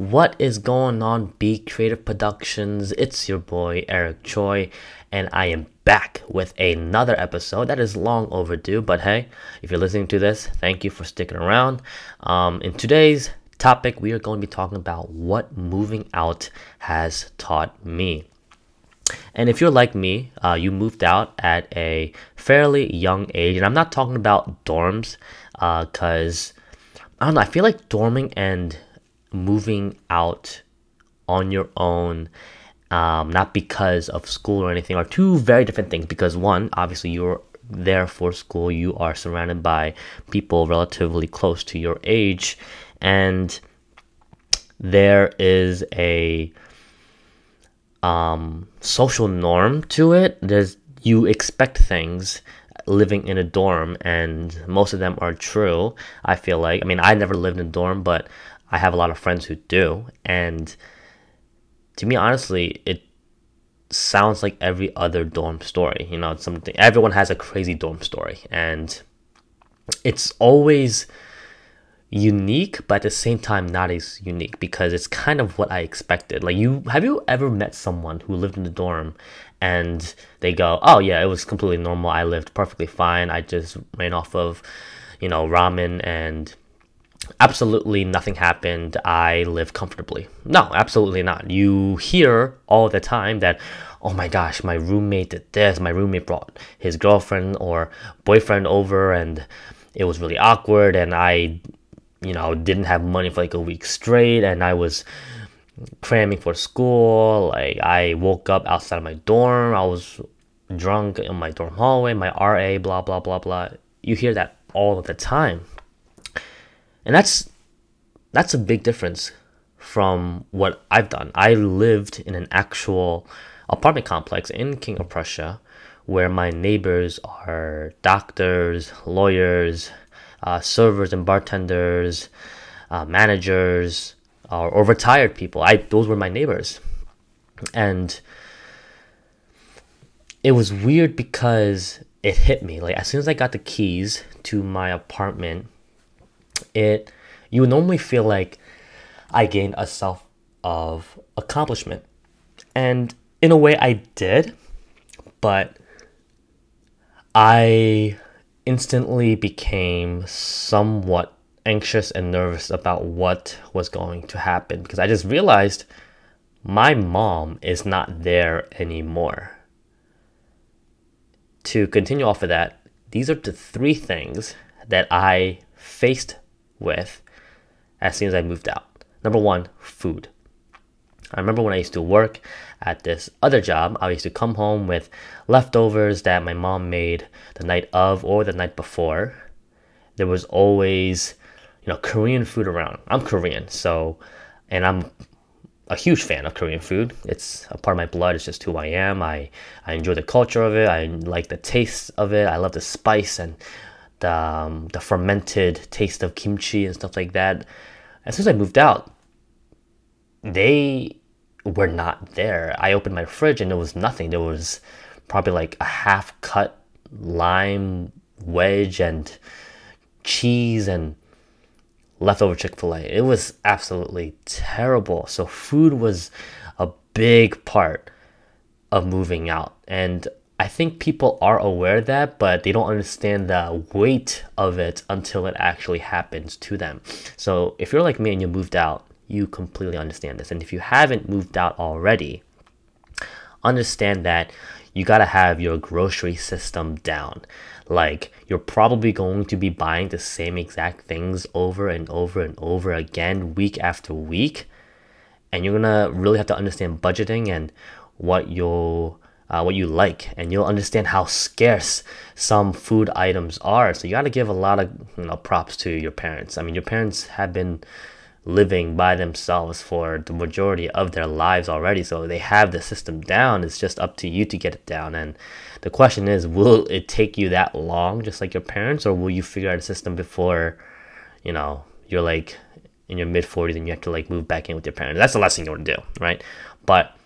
What is going on, Be Creative Productions? It's your boy Eric Choi, and I am back with another episode that is long overdue. But hey, if you're listening to this, thank you for sticking around. Um, in today's topic, we are going to be talking about what moving out has taught me. And if you're like me, uh, you moved out at a fairly young age, and I'm not talking about dorms, because uh, I don't know. I feel like dorming and moving out on your own um, not because of school or anything are two very different things because one obviously you're there for school you are surrounded by people relatively close to your age and there is a um, social norm to it. There's you expect things living in a dorm and most of them are true i feel like. I mean i never lived in a dorm but I have a lot of friends who do, and to me, honestly, it sounds like every other dorm story. You know, it's something everyone has a crazy dorm story, and it's always unique, but at the same time not as unique because it's kind of what I expected. Like you have you ever met someone who lived in the dorm and they go, "Oh yeah, it was completely normal. I lived perfectly fine. I just ran off of, you know, ramen and absolutely nothing happened. I live comfortably. No, absolutely not. You hear all the time that, oh my gosh, my roommate did this. My roommate brought his girlfriend or boyfriend over and it was really awkward. And I, you know, didn't have money for like a week straight. And I was cramming for school. Like I woke up outside of my dorm. I was drunk in my dorm hallway, my RA, blah, blah, blah, blah. You hear that all the time and that's that's a big difference from what I've done. I lived in an actual apartment complex in King of Prussia where my neighbors are doctors, lawyers, uh, servers and bartenders, uh, managers, or, or retired people. I those were my neighbors, and it was weird because it hit me. Like as soon as I got the keys to my apartment, it you would normally feel like I gained a self of accomplishment. And in a way I did, but I instantly became somewhat anxious and nervous about what was going to happen because I just realized my mom is not there anymore. To continue off of that, these are the three things that I faced with as soon as I moved out. Number one, food. I remember when I used to work at this other job, I used to come home with leftovers that my mom made the night of or the night before. There was always, you know, Korean food around. I'm Korean, so, and I'm a huge fan of Korean food. It's a part of my blood. It's just who I am. I, I enjoy the culture of it. I like the taste of it. I love the spice and the, um, the fermented taste of kimchi and stuff like that. As soon as I moved out, they were not there. I opened my fridge and there was nothing. There was probably like a half cut lime wedge and cheese and leftover Chick fil A. It was absolutely terrible. So, food was a big part of moving out. And I think people are aware of that, but they don't understand the weight of it until it actually happens to them. So if you're like me and you moved out, you completely understand this. And if you haven't moved out already, understand that you gotta have your grocery system down. Like, you're probably going to be buying the same exact things over and over and over again, week after week. And you're gonna really have to understand budgeting and what you'll uh, what you like, and you'll understand how scarce some food items are. So you got to give a lot of you know props to your parents. I mean, your parents have been living by themselves for the majority of their lives already, so they have the system down. It's just up to you to get it down. And the question is, will it take you that long, just like your parents, or will you figure out a system before, you know, you're like in your mid 40s and you have to like move back in with your parents? That's the last thing you want to do, right? But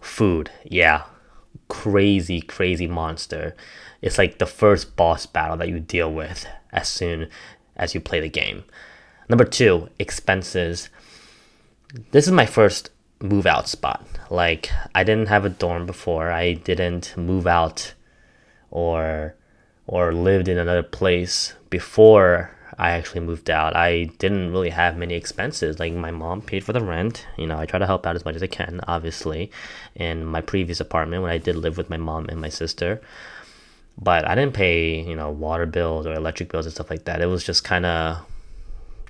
food, yeah, crazy, crazy monster. It's like the first boss battle that you deal with as soon as you play the game. Number two, expenses. this is my first move out spot. Like I didn't have a dorm before. I didn't move out or or lived in another place before I actually moved out. I didn't really have many expenses. Like my mom paid for the rent. You know, I try to help out as much as I can, obviously. In my previous apartment when I did live with my mom and my sister. But I didn't pay, you know, water bills or electric bills and stuff like that. It was just kind of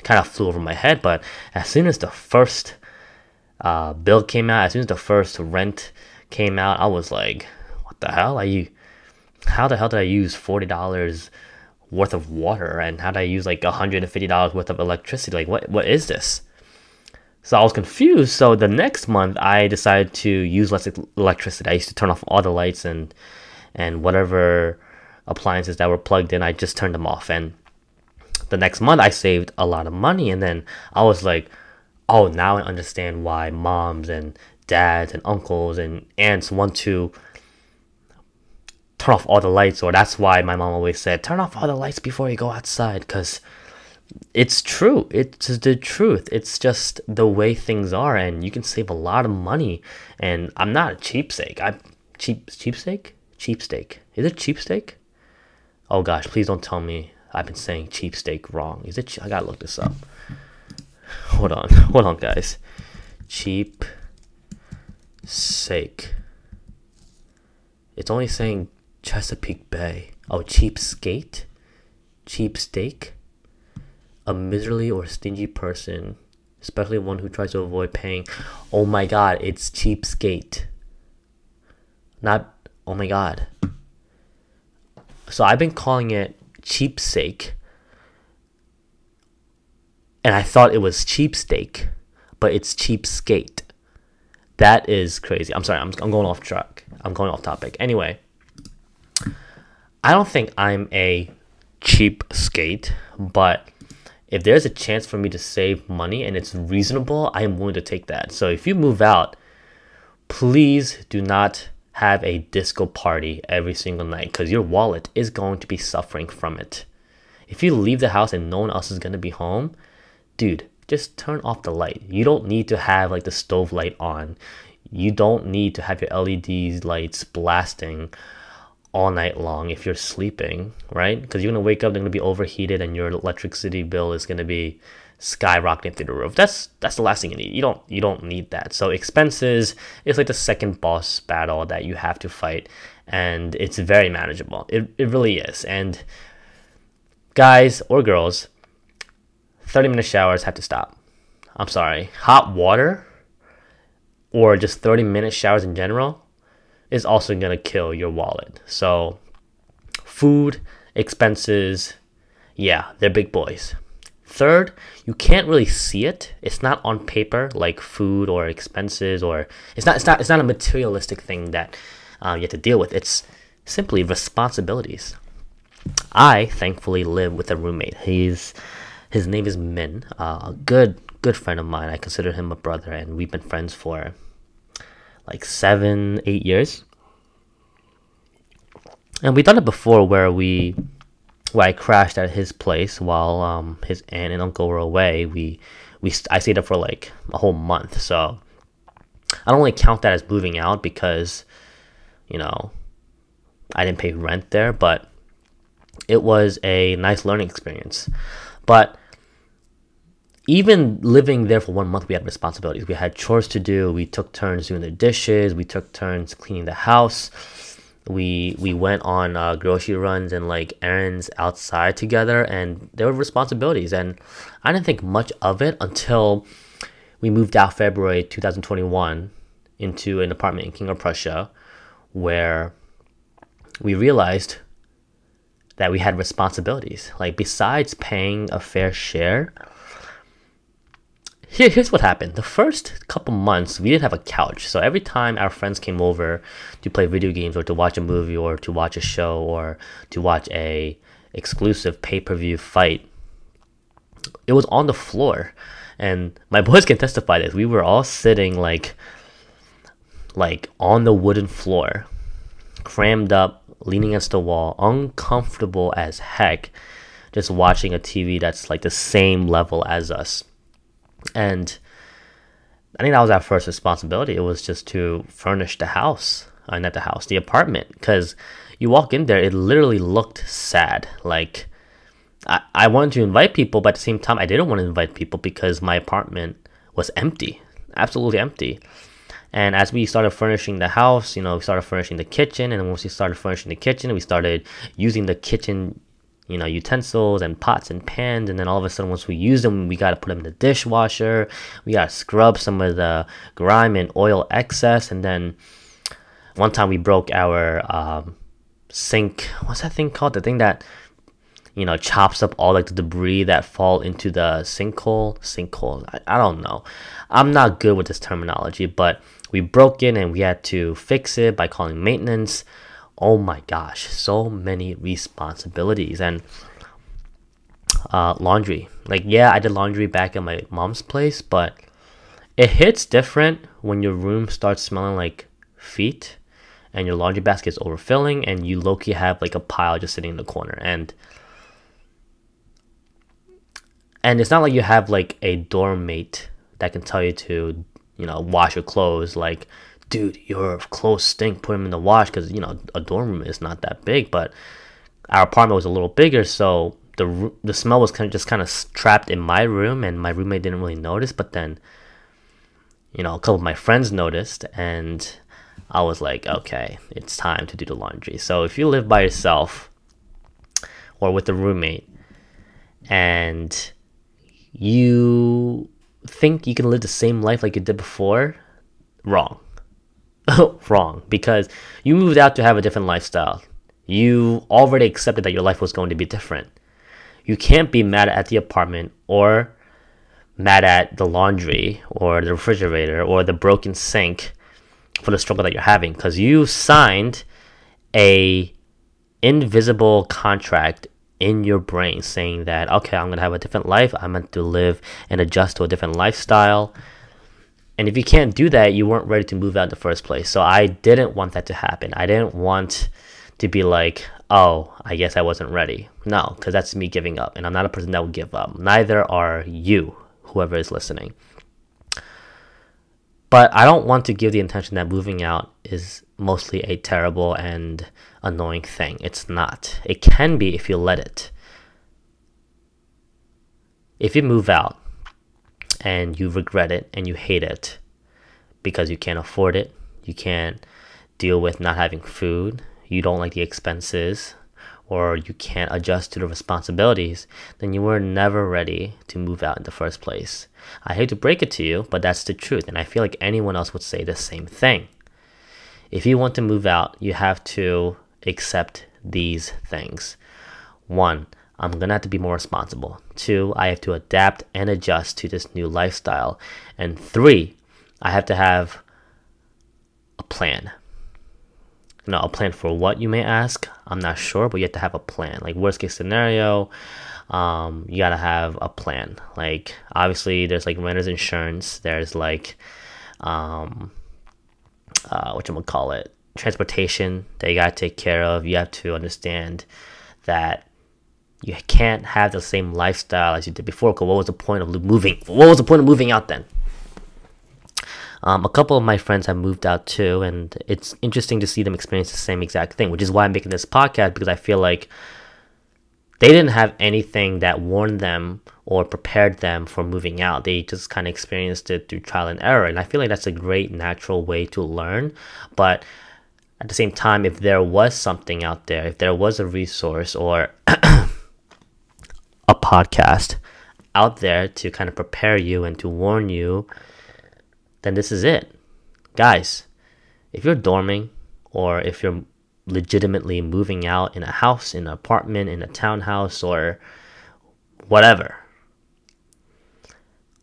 kind of flew over my head. But as soon as the first uh, bill came out, as soon as the first rent came out, I was like, "What the hell? Are you? How the hell did I use forty dollars worth of water, and how did I use like hundred and fifty dollars worth of electricity? Like, what what is this?" So I was confused. So the next month, I decided to use less electricity. I used to turn off all the lights and and whatever appliances that were plugged in. I just turned them off, and the next month I saved a lot of money. And then I was like, oh, now I understand why moms and dads and uncles and aunts want to turn off all the lights, or that's why my mom always said, turn off all the lights before you go outside, because it's true. It's the truth. It's just the way things are, and you can save a lot of money. And I'm not a cheapsake. I'm cheap cheapsake cheapsteak. Is it cheapsteak? Oh gosh, please don't tell me I've been saying cheapsteak wrong. Is it? I gotta look this up. Hold on, hold on, guys. Cheap sake. It's only saying Chesapeake Bay. Oh, cheap skate, cheap steak. A miserly or stingy person, especially one who tries to avoid paying. Oh my God, it's cheapskate. Not. Oh my God. So I've been calling it cheapsake and I thought it was cheapsteak, but it's cheapskate. That is crazy. I'm sorry, I'm, I'm going off track. I'm going off topic. Anyway, I don't think I'm a cheap skate, but if there's a chance for me to save money and it's reasonable, I am willing to take that. So if you move out, please do not have a disco party every single night because your wallet is going to be suffering from it. If you leave the house and no one else is going to be home, dude, just turn off the light. You don't need to have like the stove light on. You don't need to have your LED lights blasting all night long if you're sleeping, right? Because you're gonna wake up, they're gonna be overheated, and your electricity bill is gonna be skyrocketing through the roof. That's that's the last thing you need. You don't you don't need that. So expenses is like the second boss battle that you have to fight, and it's very manageable. It it really is. And guys or girls, 30 minute showers have to stop. I'm sorry. Hot water or just 30 minute showers in general is also going to kill your wallet. So, food, expenses, yeah, they're big boys. Third, you can't really see it. It's not on paper like food or expenses or it's not it's not it's not a materialistic thing that uh, you have to deal with. It's simply responsibilities. I thankfully live with a roommate. He's his name is Min, uh, a good good friend of mine. I consider him a brother, and we've been friends for like seven, eight years. And we done it before, where we, where I crashed at his place while um, his aunt and uncle were away. We, we I stayed there for like a whole month, so I don't really count that as moving out because, you know, I didn't pay rent there, but it was a nice learning experience. But even living there for one month, we had responsibilities. We had chores to do. We took turns doing the dishes. We took turns cleaning the house. We we went on uh, grocery runs and like errands outside together, and there were responsibilities. And I didn't think much of it until we moved out February 2021 into an apartment in King of Prussia, where we realized that we had responsibilities. Like besides paying a fair share here, here's what happened. The first couple months, we didn't have a couch. So every time our friends came over to play video games or to watch a movie or to watch a show or to watch a exclusive pay-per-view fight, it was on the floor. And my boys can testify this. We were all sitting like like on the wooden floor, crammed up, leaning against the wall, uncomfortable as heck, just watching a TV that's like the same level as us and I think that was our first responsibility. It was just to furnish the house, uh, not the house, the apartment, because you walk in there, it literally looked sad. Like I, I wanted to invite people, but at the same time, I didn't want to invite people because my apartment was empty, absolutely empty. And as we started furnishing the house, you know, we started furnishing the kitchen, and once we started furnishing the kitchen, we started using the kitchen you know, utensils and pots and pans. And then all of a sudden, once we use them, we got to put them in the dishwasher. We got to scrub some of the grime and oil excess. And then one time we broke our um, sink. What's that thing called? The thing that you know chops up all like the debris that fall into the sinkhole. Sinkhole. I, I don't know. I'm not good with this terminology, but we broke it and we had to fix it by calling maintenance oh my gosh, so many responsibilities and uh, laundry. Like, yeah, I did laundry back at my mom's place, but it hits different when your room starts smelling like feet and your laundry basket is overfilling and you low key have like a pile just sitting in the corner. And and it's not like you have like a dorm mate that can tell you to, you know, wash your clothes like dude, your clothes stink. Put them in the wash because you know a dorm room is not that big, but our apartment was a little bigger, so the the smell was kind of just kind of trapped in my room, and my roommate didn't really notice. But then, you know, a couple of my friends noticed, and I was like, okay, it's time to do the laundry. So if you live by yourself or with a roommate, and you think you can live the same life like you did before, wrong wrong because you moved out to have a different lifestyle. You already accepted that your life was going to be different. You can't be mad at the apartment or mad at the laundry or the refrigerator or the broken sink for the struggle that you're having because you signed a invisible contract in your brain saying that okay i'm going to have a different life i'm meant to live and adjust to a different lifestyle and if you can't do that, you weren't ready to move out in the first place. So I didn't want that to happen. I didn't want to be like, oh, I guess I wasn't ready. No, because that's me giving up. And I'm not a person that will give up. Neither are you, whoever is listening. But I don't want to give the intention that moving out is mostly a terrible and annoying thing. It's not. It can be if you let it. If you move out, and you regret it and you hate it because you can't afford it, you can't deal with not having food, you don't like the expenses, or you can't adjust to the responsibilities, then you were never ready to move out in the first place. I hate to break it to you, but that's the truth, and I feel like anyone else would say the same thing. If you want to move out, you have to accept these things. One, I'm gonna have to be more responsible. Two, I have to adapt and adjust to this new lifestyle. And three, I have to have a plan. Know, a plan for what you may ask. I'm not sure, but you have to have a plan. Like worst case scenario, um, you gotta have a plan. Like obviously, there's like renter's insurance. There's like, um, uh, what you gonna call it, transportation that you gotta take care of. You have to understand that you can't have the same lifestyle as you did before. Cause what was the point of moving? What was the point of moving out then? Um, a couple of my friends have moved out too, and it's interesting to see them experience the same exact thing, which is why I'm making this podcast because I feel like they didn't have anything that warned them or prepared them for moving out. They just kind of experienced it through trial and error, and I feel like that's a great natural way to learn. But at the same time, if there was something out there, if there was a resource or a podcast out there to kind of prepare you and to warn you, then this is it. Guys, if you're dorming or if you're legitimately moving out in a house, in an apartment, in a townhouse, or whatever,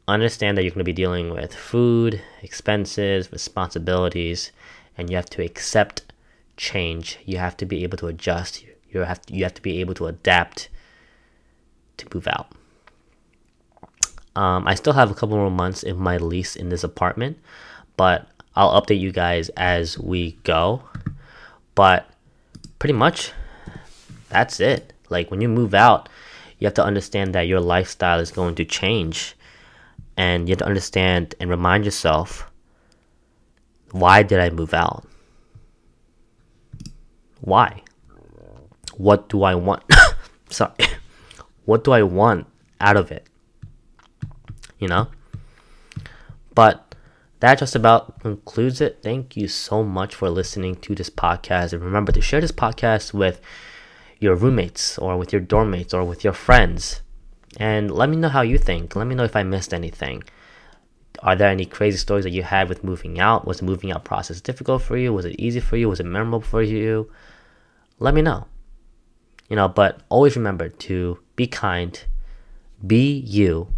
understand that you're going to be dealing with food, expenses, responsibilities, and you have to accept change. You have to be able to adjust. You have to, you have to be able to adapt to move out. Um, I still have a couple more months in my lease in this apartment, but I'll update you guys as we go. But pretty much that's it. Like when you move out, you have to understand that your lifestyle is going to change. And you have to understand and remind yourself why did I move out? Why? What do I want? Sorry. What do I want out of it? You know? But that just about concludes it. Thank you so much for listening to this podcast. And remember to share this podcast with your roommates or with your dorm mates or with your friends. And let me know how you think. Let me know if I missed anything. Are there any crazy stories that you had with moving out? Was the moving out process difficult for you? Was it easy for you? Was it memorable for you? Let me know. You know, but always remember to be kind, be you,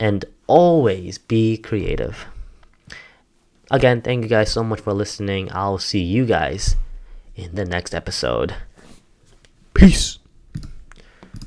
and always be creative. Again, thank you guys so much for listening. I'll see you guys in the next episode. Peace.